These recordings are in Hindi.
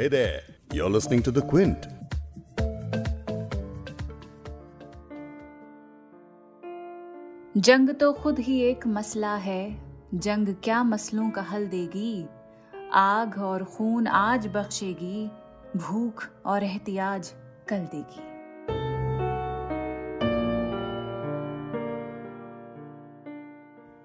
Hey there, you're listening to The Quint. जंग तो खुद ही एक मसला है जंग क्या मसलों का हल देगी? आग और खून आज बख्शेगी भूख और एहतियाज कल देगी।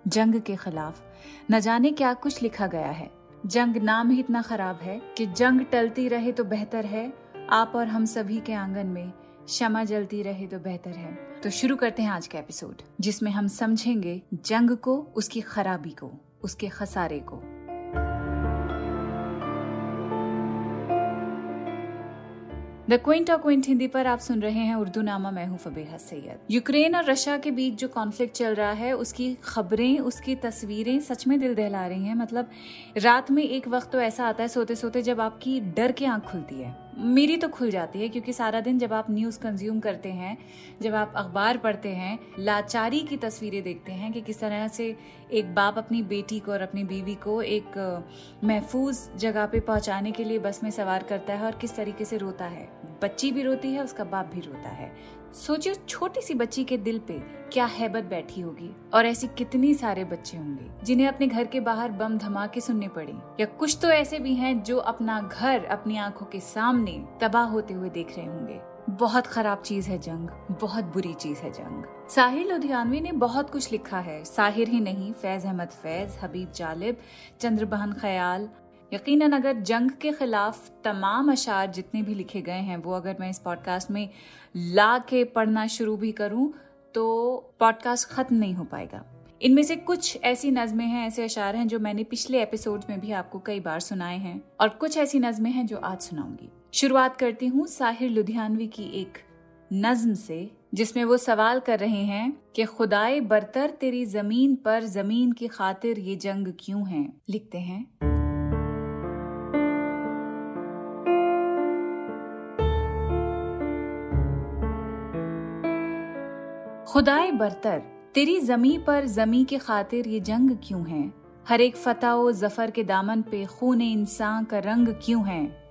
जंग के खिलाफ न जाने क्या कुछ लिखा गया है। जंग नाम ही इतना खराब है कि जंग टलती रहे तो बेहतर है। आप और हम सभी के आँगन में क्षमा जलती रहे तो बेहतर है। तो शुरू करते हैं आज का एपिसोड, जिसमें हम समझेंगे जंग को, उसकी खराबी को, उसके खसारे को। The Quint of Quint Hindi पर आप सुन रहे हैं उर्दू नामा मैं हूँ फबीहा सैयद। यूक्रेन और रशिया के बीच जो कॉन्फ्लिक्ट चल रहा है, उसकी खबरें, उसकी तस्वीरें सच में दिल दहला रही हैं। मतलब रात में एक वक्त तो ऐसा आता है सोते सोते जब आपकी डर की आँख खुलती है। मेरी तो खुल जाती है, क्योंकि सारा दिन जब आप न्यूज़ कंज्यूम करते हैं, जब आप अखबार पढ़ते हैं, लाचारी की तस्वीरें देखते हैं कि किस तरह से एक बाप अपनी बेटी को और अपनी बीवी को एक महफूज जगह पे पहुँचाने के लिए बस में सवार करता है और किस तरीके से रोता है। बच्ची भी रोती है, उसका बाप भी रोता है। सोचिए उस छोटी सी बच्ची के दिल पे क्या हैबत बैठी होगी और ऐसी कितनी सारे बच्चे होंगे जिन्हें अपने घर के बाहर बम धमाके सुनने पड़े। या कुछ तो ऐसे भी हैं जो अपना घर अपनी आँखों के सामने तबाह होते हुए देख रहे होंगे। बहुत खराब चीज़ है जंग, बहुत बुरी चीज़ है जंग। साहिर लुधियानवी ने बहुत कुछ लिखा है। साहिर ही नहीं, फैज अहमद फैज, हबीब जालिब चंद्रबहन ख्याल यकीनन अगर जंग के खिलाफ तमाम अशार जितने भी लिखे गए हैं, वो अगर मैं इस पॉडकास्ट में ला के पढ़ना शुरू भी करूँ तो पॉडकास्ट खत्म नहीं हो पाएगा। इनमें से कुछ ऐसी नज़में हैं, ऐसे अशार हैं जो मैंने पिछले एपिसोड में भी आपको कई बार सुनाए हैं, और कुछ ऐसी नज़में हैं जो आज सुनाऊँगी। शुरुआत करती हूँ साहिर लुधियानवी की एक नज्म से, जिसमें वो सवाल कर रहे हैं कि, खुदाए बरतर तेरी ज़मीन पर ज़मीन की खातिर ये जंग क्यों है? लिखते हैं खुदाए बरतर, तेरी जमी पर जमी के खातिर ये जंग क्यों है? हर एक फतह ज़फ़र के दामन पे खून इंसान का रंग क्यों है?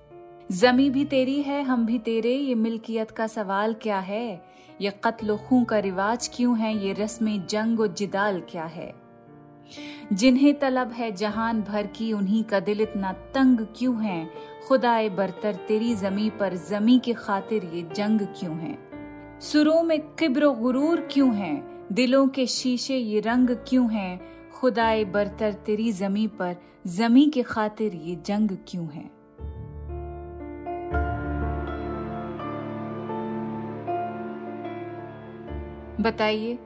जमी भी तेरी है, हम भी तेरे, ये मिल्कियत का सवाल क्या है? ये कत्ल खूं का रिवाज क्यों है? ये रस्म जंग और जिदाल क्या है? जिन्हें तलब है जहान भर की, उन्हीं का दिल इतना तंग क्यों है? खुदाए बरतर, तेरी जमी पर जमी की खातिर ये जंग क्यों है? सुरों में किब्र गुरूर क्यों है? दिलों के शीशे ये रंग क्यों है? खुदाए बरतर तेरी जमी पर, जमी के खातिर ये जंग क्यों है? बताइए,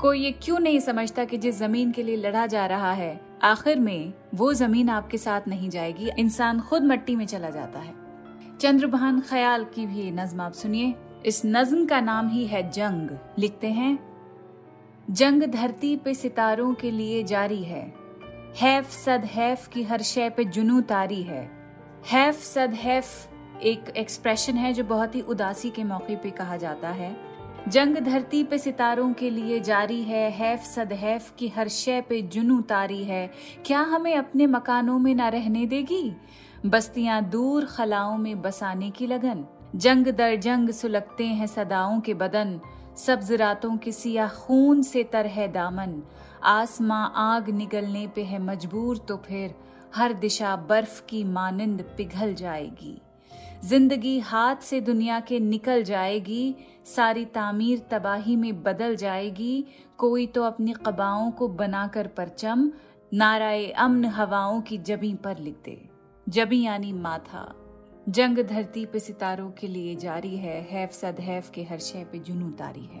कोई ये क्यों नहीं समझता कि जिस ज़मीन के लिए लड़ा जा रहा है, आखिर में वो ज़मीन आपके साथ नहीं जाएगी, इंसान खुद मट्टी में चला जाता है। चंद्रभान ख्याल की भी नज्म आप सुनिए। इस नज्म का नाम ही है जंग। लिखते हैं, जंग धरती पे सितारों के लिए जारी है। हैफ सद हैफ की हर शय पे जुनू तारी है। हैफ सद हैफ एक एक्सप्रेशन है जो बहुत ही उदासी के मौके पे कहा जाता है। जंग धरती पे सितारों के लिए जारी है। हैफ सद हैफ की हर शय पे जुनू तारी है। क्या हमें अपने मकानों में ना रहने देगी? बस्तियाँ दूर, खलाओं में बसाने की लगन। जंग दर जंग सुलगते हैं सदाओं के बदन, सब्ज रातों के सिया खून से तर है दामन। आसमां आग निगलने पे है मजबूर तो फिर हर दिशा बर्फ़ की मानंद पिघल जाएगी। ज़िंदगी हाथ से दुनिया के निकल जाएगी, सारी तामीर तबाही में बदल जाएगी। कोई तो अपनी कबाओं को बनाकर परचम नाराय अमन हवाओं की जबी पर लिख दे जबी यानी माथा। जंग धरती पे सितारों के लिए जारी है, हैफ सद हैफ के हर शय पे जुनू तारी है।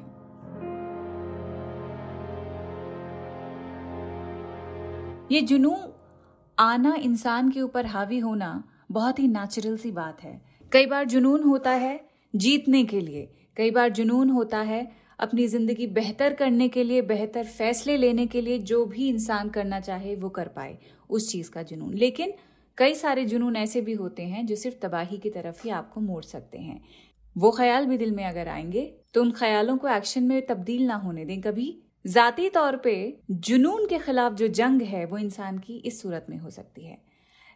ये जुनू आना इंसान के ऊपर हावी होना बहुत ही नेचुरल सी बात है। कई बार जुनून होता है जीतने के लिए, कई बार जुनून होता है अपनी ज़िंदगी बेहतर करने के लिए, बेहतर फैसले लेने के लिए, जो भी इंसान करना चाहे वो कर पाए, उस चीज़ का जुनून। लेकिन कई सारे जुनून ऐसे भी होते हैं जो सिर्फ़ तबाही की तरफ़ ही आपको मोड़ सकते हैं। वो ख्याल भी दिल में अगर आएँगे तो उन ख्यालों को एक्शन में तब्दील ना होने दें। कभी जाती तौर पे जुनून के खिलाफ जो जंग है, वो इंसान की इस सूरत में हो सकती है।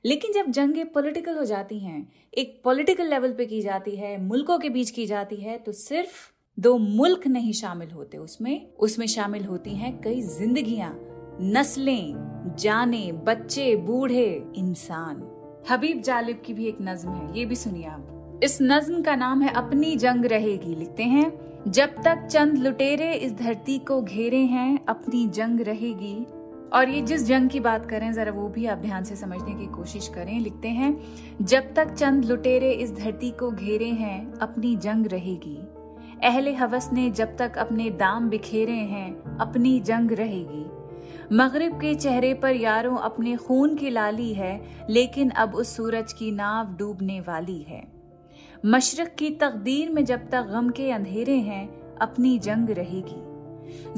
लेकिन जब जंगें पॉलिटिकल हो जाती हैं, एक पॉलिटिकल लेवल पे की जाती है, मुल्कों के बीच की जाती है तो सिर्फ़ दो मुल्क नहीं शामिल होते उसमें। उसमें शामिल होती हैं कई जिंदगियाँ नस्लें, जाने, बच्चे, बूढ़े, इंसान। हबीब जालिब की भी एक नज्म है, ये भी सुनिए आप। इस नज्म का नाम है, अपनी जंग रहेगी, लिखते हैं। जब तक चंद लुटेरे इस धरती को घेरे हैं, अपनी जंग रहेगी। और ये जिस जंग की बात करें, जरा वो भी आप ध्यान से समझने की कोशिश करें, लिखते हैं। जब तक चंद लुटेरे इस धरती को घेरे हैं, अपनी जंग रहेगी। अहले हवस ने जब तक अपने दाम बिखेरे हैं, अपनी जंग रहेगी। मगरिब के चेहरे पर यारों अपने खून की लाली है, लेकिन अब उस सूरज की नाव डूबने वाली है। मशरक की तकदीर में जब तक गम के अंधेरे हैं, अपनी जंग रहेगी।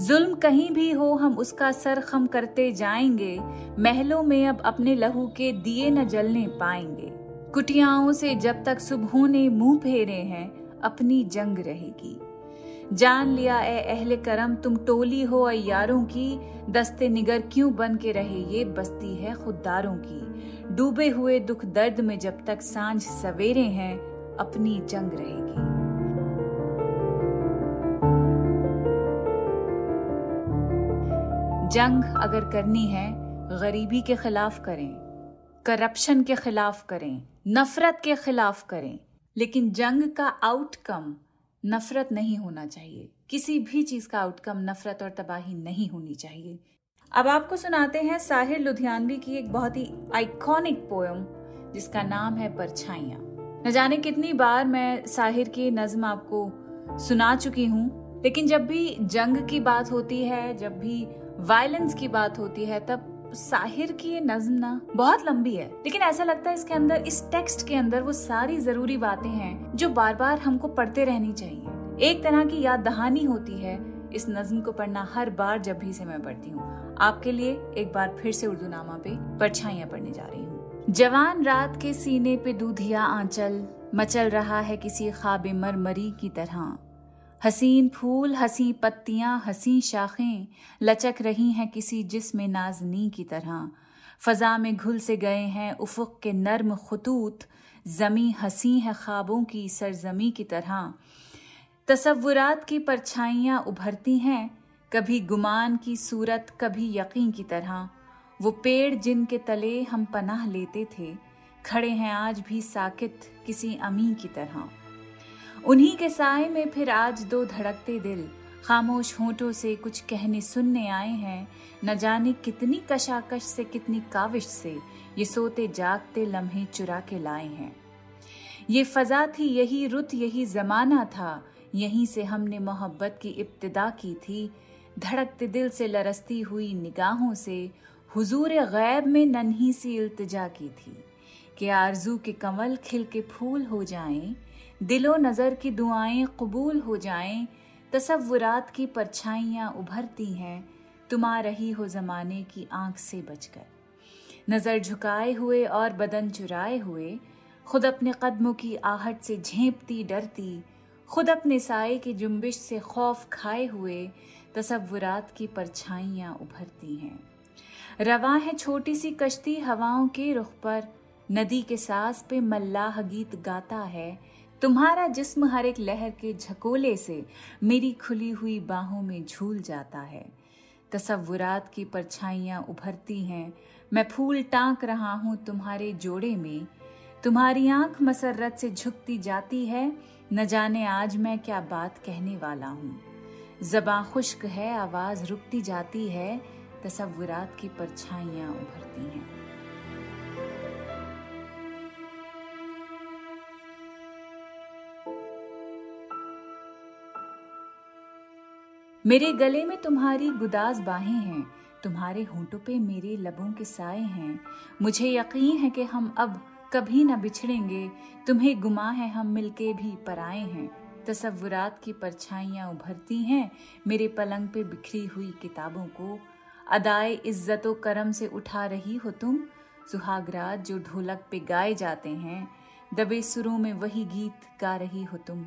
जुल्म कहीं भी हो, हम उसका सर खम करते जाएँगे। महलों में अब अपने लहू के दिए न जलने पाएँगे। कुटियाओं से जब तक सुबह ने मुँह फेरे हैं, अपनी जंग रहेगी। जान लिया ए अहले करम, तुम टोली हो यारों की, दस्ते निगर क्यों बन के रहे ये बस्ती है खुददारों की? डूबे हुए दुख दर्द में जब तक साँझ सवेरे हैं, अपनी जंग रहेगी। जंग अगर करनी है, गरीबी के खिलाफ करें, करप्शन के खिलाफ करें, नफरत के खिलाफ करें, लेकिन जंग का आउटकम नफरत नहीं होना चाहिए। किसी भी चीज़ का आउटकम नफरत और तबाही नहीं होनी चाहिए। अब आपको सुनाते हैं साहिर लुधियानवी की एक बहुत ही आइकॉनिक पोयम जिसका नाम है परछाइया। न जाने कितनी बार मैं साहिर की नज्म आपको सुना चुकी हूँ, लेकिन जब भी जंग की बात होती है, जब भी वायलेंस की बात होती है, तब साहिर की ये नज्म ना बहुत लंबी है। लेकिन ऐसा लगता है इसके अंदर, इस टेक्स्ट के अंदर वो सारी ज़रूरी बातें हैं जो बार बार हमको पढ़ते रहनी चाहिए। एक तरह की याद दहानी होती है, इस नज्म को पढ़ना हर बार जब भी से मैं पढ़ती हूँ। आपके लिए एक बार फिर से उर्दू नामा पे परछाइयाँ पढ़ने जा रही हूँ। जवान रात के सीने पे दूधिया आंचल, मचल रहा है किसी ख्वाब मरमरी की तरह। हसीन फूल, हसी पत्तियाँ, हसी शाखें लचक रही हैं किसी जिसम नाजनी की तरह। फजा में घुल से गए हैं उफुक के नर्म खतूत, जमी हसी है ख्वाबों की सरजमी की तरह। तसव्वुरात की परछाइयाँ उभरती हैं, कभी गुमान की सूरत, कभी यकीन की तरह। वो पेड़ जिनके तले हम पनाह लेते थे, खड़े हैं आज भी साकित किसी अमी की तरह। उन्हीं के साय में फिर आज दो धड़कते दिल, खामोश होठों से कुछ कहने सुनने आए हैं। न जाने कितनी कशाकश से कितनी काविश से ये सोते जागते लम्हे चुरा के लाए हैं। ये फजा थी, यही रुत, यही जमाना था, यहीं से हमने मोहब्बत की इब्तदा की थी। धड़कते दिल से लरसती हुई निगाहों से हुजूर गैब में नन्ही सी इल्तजा की थी। कि आरज़ू के कमल खिल के फूल हो जाएँ, दिलो नज़र की दुआएँ कबूल हो जाएँ, तसव्वुरात की परछाइयाँ उभरती हैं, तुम आ रही हो ज़माने की आँख से बचकर। नज़र झुकाए हुए और बदन चुराए हुए, खुद अपने कदमों की आहट से झेपती डरती, खुद अपने साय की जुम्बिश से खौफ खाए हुए, तसव्वुरात की परछाइयाँ उभरती हैं। रवा है छोटी सी कश्ती हवाओं के रुख पर नदी के सास पे मल्लाह गीत गाता है, तुम्हारा जिस्म हर एक लहर के झकोले से मेरी खुली हुई बाहों में झूल जाता है। तसव्वुरात की परछाइयाँ उभरती हैं, मैं फूल टांक रहा हूँ तुम्हारे जोड़े में। तुम्हारी आँख मसरत से झुकती जाती है, न जाने आज मैं क्या बात कहने वाला हूँ। जबा खुश्क है, आवाज़ रुकती जाती है तसव्वुरात की परछाइयाँ उभरती हैं। मेरे गले में तुम्हारी गुदास बाहें हैं, तुम्हारे होंठों पे मेरे लबों के साए हैं। मुझे यकीन है कि हम अब कभी न बिछड़ेंगे, तुम्हें गुमा है हम मिलके भी पराए हैं। तसव्वुरात की परछाइयाँ उभरती हैं, मेरे पलंग पे बिखरी हुई किताबों को। अदाए इज़्ज़त करम से उठा रही हो तुम, सुहागरात जो ढोलक पे गाए जाते हैं। दबे सुरों में वही गीत गा रही हो तुम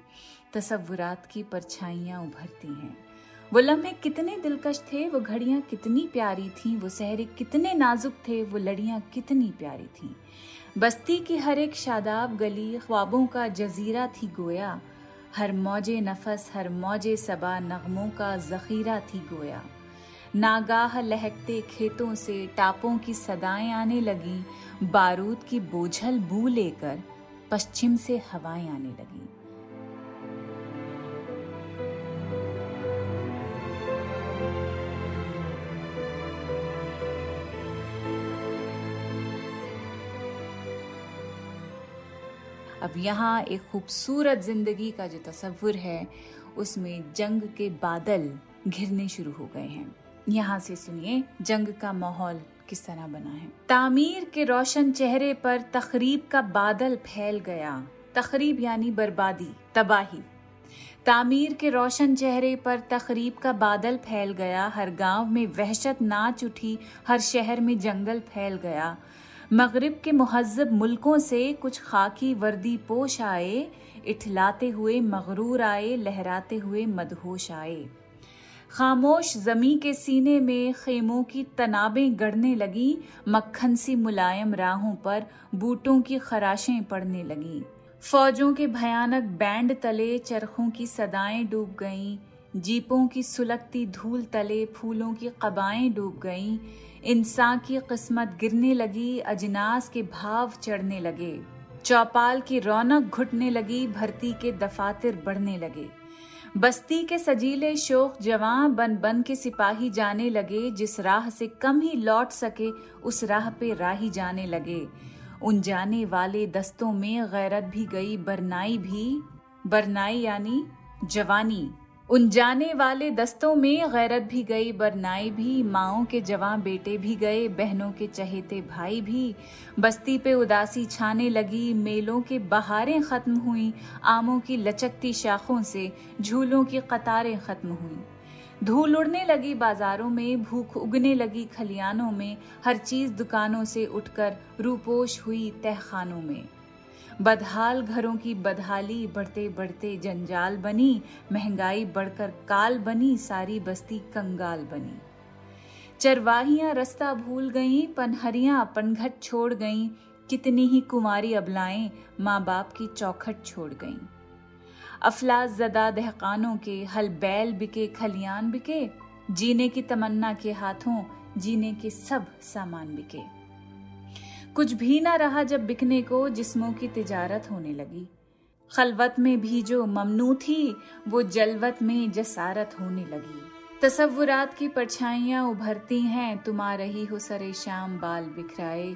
तसव्वुरात की परछाइयाँ उभरती हैं। वो लम्हे कितने दिलकश थे, वो घड़ियाँ कितनी प्यारी थीं, वो सहरे कितने नाजुक थे, वो लड़ियाँ कितनी प्यारी थीं। बस्ती की हर एक शादाब गली ख्वाबों का जजीरा थी गोया। हर मौजे नफस, हर मौजे सबा नगमों का जखीरा थी गोया। नागाह लहकते खेतों से टापों की सदाएँ आने लगी, बारूद की बोझल बू लेकर पश्चिम से हवाएँ आने लगी। अब यहाँ एक खूबसूरत ज़िंदगी का जो तस्वुर है, उसमें जंग के बादल घिरने शुरू हो गए हैं। यहाँ से सुनिए, जंग का माहौल किस तरह बना है। तामीर के रोशन चेहरे पर तकरीब का बादल फैल गया। तकरीब यानी बर्बादी, तबाही। तामीर के रोशन चेहरे पर तकरीब का बादल फैल गया। हर गाँव में वहशत नाच उठी, हर शहर में जंगल फैल गया। मगरिब के महजब मुल्कों से कुछ खाकी वर्दी पोश आए, इठलाते हुए मगरूर आए, लहराते हुए मदहोश आए। खामोश जमी के सीने में खेमों की तनाबें गढ़ने लगी, मक्खन सी मुलायम राहों पर बूटों की खराशें पड़ने लगी। फौजों के भयानक बैंड तले चरखों की सदाएँ डूब गईं जीपों की सुलगती धूल तले फूलों की कबाएँ डूब गईं। इंसान की किस्मत गिरने लगी, अजनास के भाव चढ़ने लगे। चौपाल की रौनक घुटने लगी, भर्ती के दफातर बढ़ने लगे। बस्ती के सजीले शोक जवान बन बन के सिपाही जाने लगे, जिस राह से कम ही लौट सके, उस राह पे राही जाने लगे। उन जाने वाले दस्तों में गैरत भी गई, बरनाई भी। बरनाई यानी जवानी। उन जाने वाले दस्तों में गैरत भी गई बरनाई भी, माओ के जवां बेटे भी गए, बहनों के चहेते भाई भी। बस्ती पे उदासी छाने लगी, मेलों के बहारें खत्म हुई, आमों की लचकती शाखों से झूलों की कतारें खत्म हुई। धूल उड़ने लगी बाजारों में, भूख उगने लगी खलियानों में, हर चीज़ दुकानों से उठकर रूपोश हुई तहखानों में। बदहाल घरों की बदहाली बढ़ते बढ़ते जंजाल बनी, महँगाई बढ़कर काल बनी, सारी बस्ती कंगाल बनी। चरवाहियाँ रास्ता भूल गईं, पनहरियाँ पनघट छोड़ गईं, कितनी ही कुमारी अबलाएँ माँ बाप की चौखट छोड़ गईं। अफलास जदा दहकानों के, हल बैल बिके, खलियान बिके, जीने की तमन्ना के हाथों, जीने के सब सामान बिके। कुछ भी ना रहा जब बिकने को जिस्मों की तिजारत होने लगी। खलवत में भी जो ममनू थी, वो जलवत में जसारत होने लगी। तस्वुरात की परछाइयाँ उभरती हैं तुम आ रही हो सरे शाम बाल बिखराए।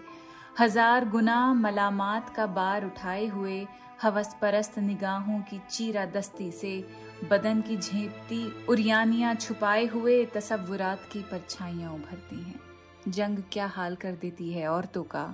हज़ार गुना मलामात का बार उठाए हुए हवस परस्त निगाहों की चीरा दस्ती से बदन की झेपती उरियानियाँ छुपाए हुए तस्वुरात की परछाइयाँ उभरती हैं। जंग क्या हाल कर देती है औरतों का?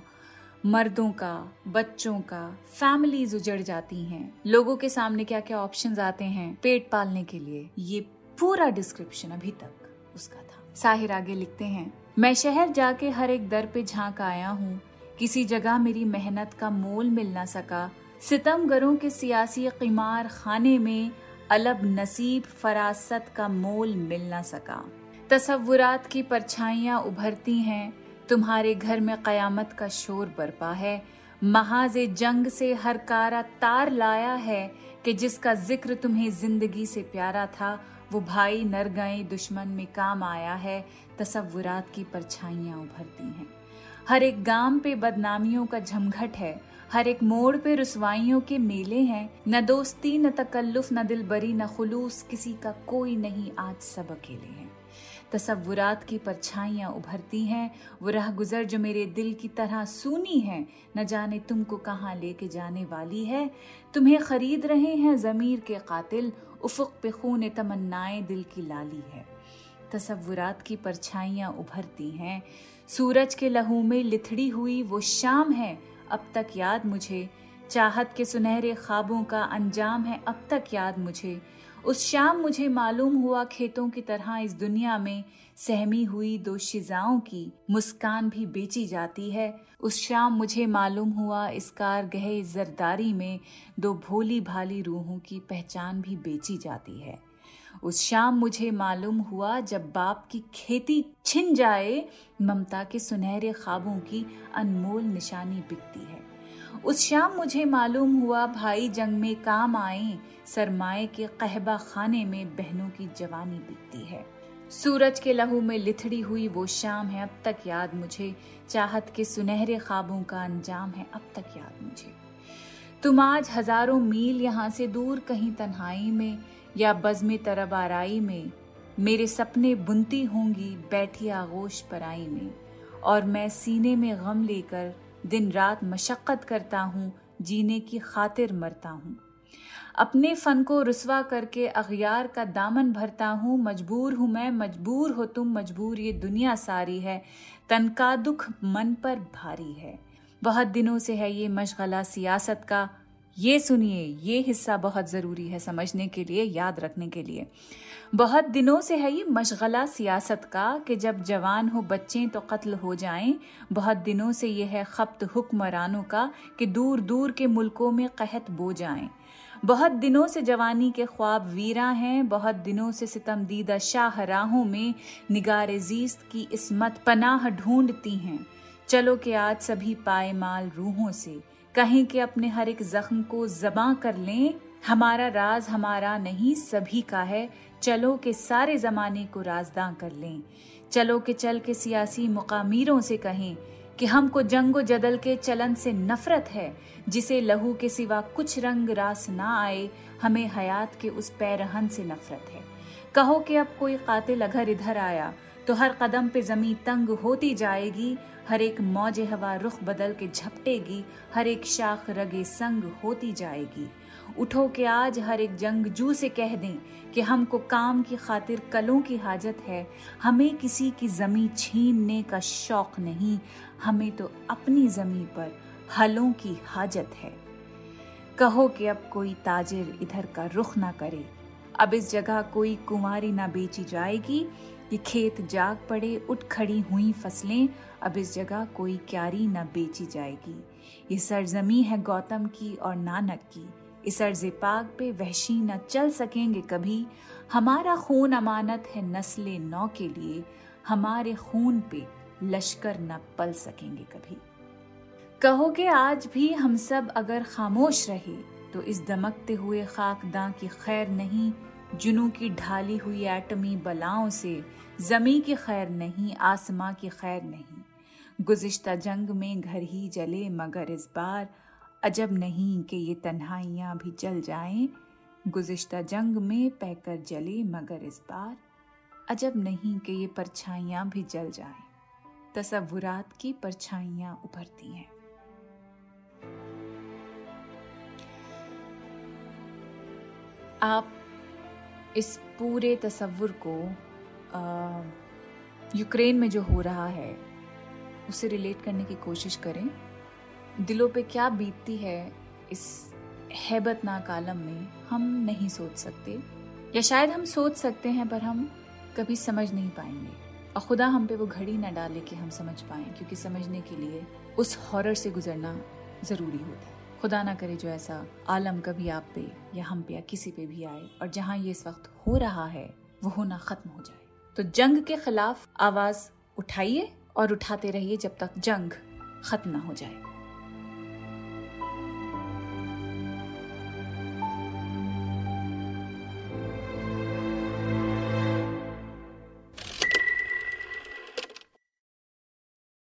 मर्दों का, बच्चों का फैमिलीज़ उजड़ जाती हैं। लोगों के सामने क्या क्या ऑप्शंस आते हैं पेट पालने के लिए, ये पूरा डिस्क्रिप्शन अभी तक उसका था। साहिर आगे लिखते हैं, मैं शहर जाके हर एक दर पे झाँक आया हूँ। किसी जगह मेरी मेहनत का मोल मिल ना सका। सितमगरों के सियासी कीमार खाने में अलब नसीब फरासत का मोल मिल ना सका। तस्वुरात की परछाइयाँ उभरती हैं तुम्हारे घर में कयामत का शोर बरपा है। महाज जंग से हर कारा तार लाया है कि जिसका ज़िक्र तुम्हें ज़िंदगी से प्यारा था, वो भाई नर गए दुश्मन में काम आया है, तस्वुरात की परछाइयाँ उभरती हैं। हर एक गाँव पे बदनामियों का झमघट है, हर एक मोड़ पे रसवाइयों के मेले हैं, न दोस्ती, न तकल्लुफ, न दिलबरी, न खुलूस, किसी का कोई नहीं आज सब अकेले हैं। तस्वुरात की परछाइयाँ उभरती हैं। वो राह गुजर जो मेरे दिल की तरह सूनी है। न जाने तुमको कहाँ लेके जाने वाली है। तुम्हें खरीद रहे हैं ज़मीर के कातिल, उफुक पे खून तमन्नाएँ दिल की लाली है। तस्वुरात की परछाइयाँ उभरती हैं। सूरज के लहू में लिथड़ी हुई वो शाम है। अब तक याद मुझे। चाहत के सुनहरे ख्वाबों का अंजाम है। अब तक याद मुझे। उस शाम मुझे मालूम हुआ खेतों की तरह इस दुनिया में सहमी हुई दो शिजाओं की मुस्कान भी बेची जाती है। उस शाम मुझे मालूम हुआ इस कार गहे जरदारी में दो भोली भाली रूहों की पहचान भी बेची जाती है। उस शाम मुझे मालूम हुआ जब बाप की खेती छिन जाए, ममता के सुनहरे ख्वाबों की अनमोल निशानी बिकती है। उस शाम मुझे मालूम हुआ भाई जंग में काम आए सरमाए के कहबा खाने में बहनों की जवानी बीतती है। सूरज के लहू में लिथड़ी हुई वो शाम है, अब तक याद मुझे। चाहत के सुनहरे ख्वाबों का अंजाम है, अब तक याद मुझे। तुम आज हज़ारों मील यहाँ से दूर कहीं तन्हाई में या बज़म तरब आराई में। मेरे सपने बुनती होंगी बैठी आगोश पराई में। और मैं सीने में गम लेकर दिन रात मशक्क़त करता हूँ, जीने की खातिर मरता हूँ। अपने फन को रुसवा करके अखियार का दामन भरता हूँ। मजबूर हूँ मैं, मजबूर हो तुम, मजबूर ये दुनिया सारी है। तन का दुख मन पर भारी है। बहुत दिनों से है ये मशगला सियासत का। ये सुनिए, ये हिस्सा बहुत ज़रूरी है समझने के लिए, याद रखने के लिए। बहुत दिनों से है ये मशगला सियासत का कि जब जवान हो बच्चे तो कत्ल हो जाएँ। बहुत दिनों से ये है खपत हुक्मरानों का कि दूर दूर के मुल्कों में कहत बो जाएँ। बहुत दिनों से जवानी के ख्वाब वीरा हैं, बहुत दिनों से सितम दीदा शाह राहों में निगार जीस्त की इसमत पनाह ढूंढती हैं। चलो के आज सभी पाए माल रूहों से। कहें के अपने हर एक जख्म को जबा कर लें। हमारा राज हमारा नहीं, सभी का है। चलो के सारे जमाने को राजदा कर लें। चलो के चल के सियासी मुकामीरों से कहें कि हमको जंगो जदल के चलन से नफरत है, जिसे लहू के सिवा कुछ रंग रास ना आए, हमें हयात के उस पैरहन से नफरत है। कहो कि अब कोई कातिल अगर इधर आया तो हर कदम पे जमी तंग होती जाएगी, हर एक मौज हवा रुख बदल के झपटेगी, हर एक शाख रगे संग होती जाएगी। उठो के आज हर एक जंगजू से कह दें कि हमको काम की खातिर कलों की हाजत है। हमें किसी की जमी छीनने का शौक नहीं, हमें तो अपनी जमी पर हलों की हाजत है। कहो कि अब कोई ताजिर इधर का रुख ना करे। अब इस जगह कोई कुंवारी ना बेची जाएगी ये खेत जाग पड़े, उठ खड़ी हुई फ़सलें, अब इस जगह कोई क्यारी न बेची जाएगी। ये सरजमी है गौतम की और नानक की। इस अर्ज़ पाक पे वहशी न चल सकेंगे कभी। हमारा खून अमानत है नस्ले नौ के लिए। हमारे खून पे लश्कर न पल सकेंगे कभी। कहोगे आज भी हम सब अगर खामोश रहे तो इस दमकते हुए खाकदा की खैर नहीं जुनू की ढाली हुई एटमी बलाओं से जमी की खैर नहीं, आसमां की खैर नहीं। गुजिश्ता जंग में घर ही जले मगर इस बार अजब नहीं कि ये तन्हाइयाँ भी जल जाएँ गुज्त जंग में पैकर जले मगर इस बार। अजब नहीं कि ये परछाइयाँ भी जल जाएँ, तसवुरात की परछाइयाँ उभरती हैं। आप इस पूरे तस्वुर को यूक्रेन में जो हो रहा है, उसे रिलेट करने की कोशिश करें। दिलों पे क्या बीतती है इस हैबतनाक आलम में, हम नहीं सोच सकते। या शायद हम सोच सकते हैं, पर हम कभी समझ नहीं पाएँगे। और खुदा हम पे वो घड़ी ना डाले कि हम समझ पाए, क्योंकि समझने के लिए उस हॉरर से गुजरना ज़रूरी होता है। खुदा ना करे जो ऐसा आलम कभी आप पे या हम पे या किसी पे भी आए, और जहाँ ये इस वक्त हो रहा है, वो होना ख़त्म हो जाए। तो जंग के खिलाफ आवाज़ उठाइए और उठाते रहिए जब तक जंग खत्म ना हो जाए।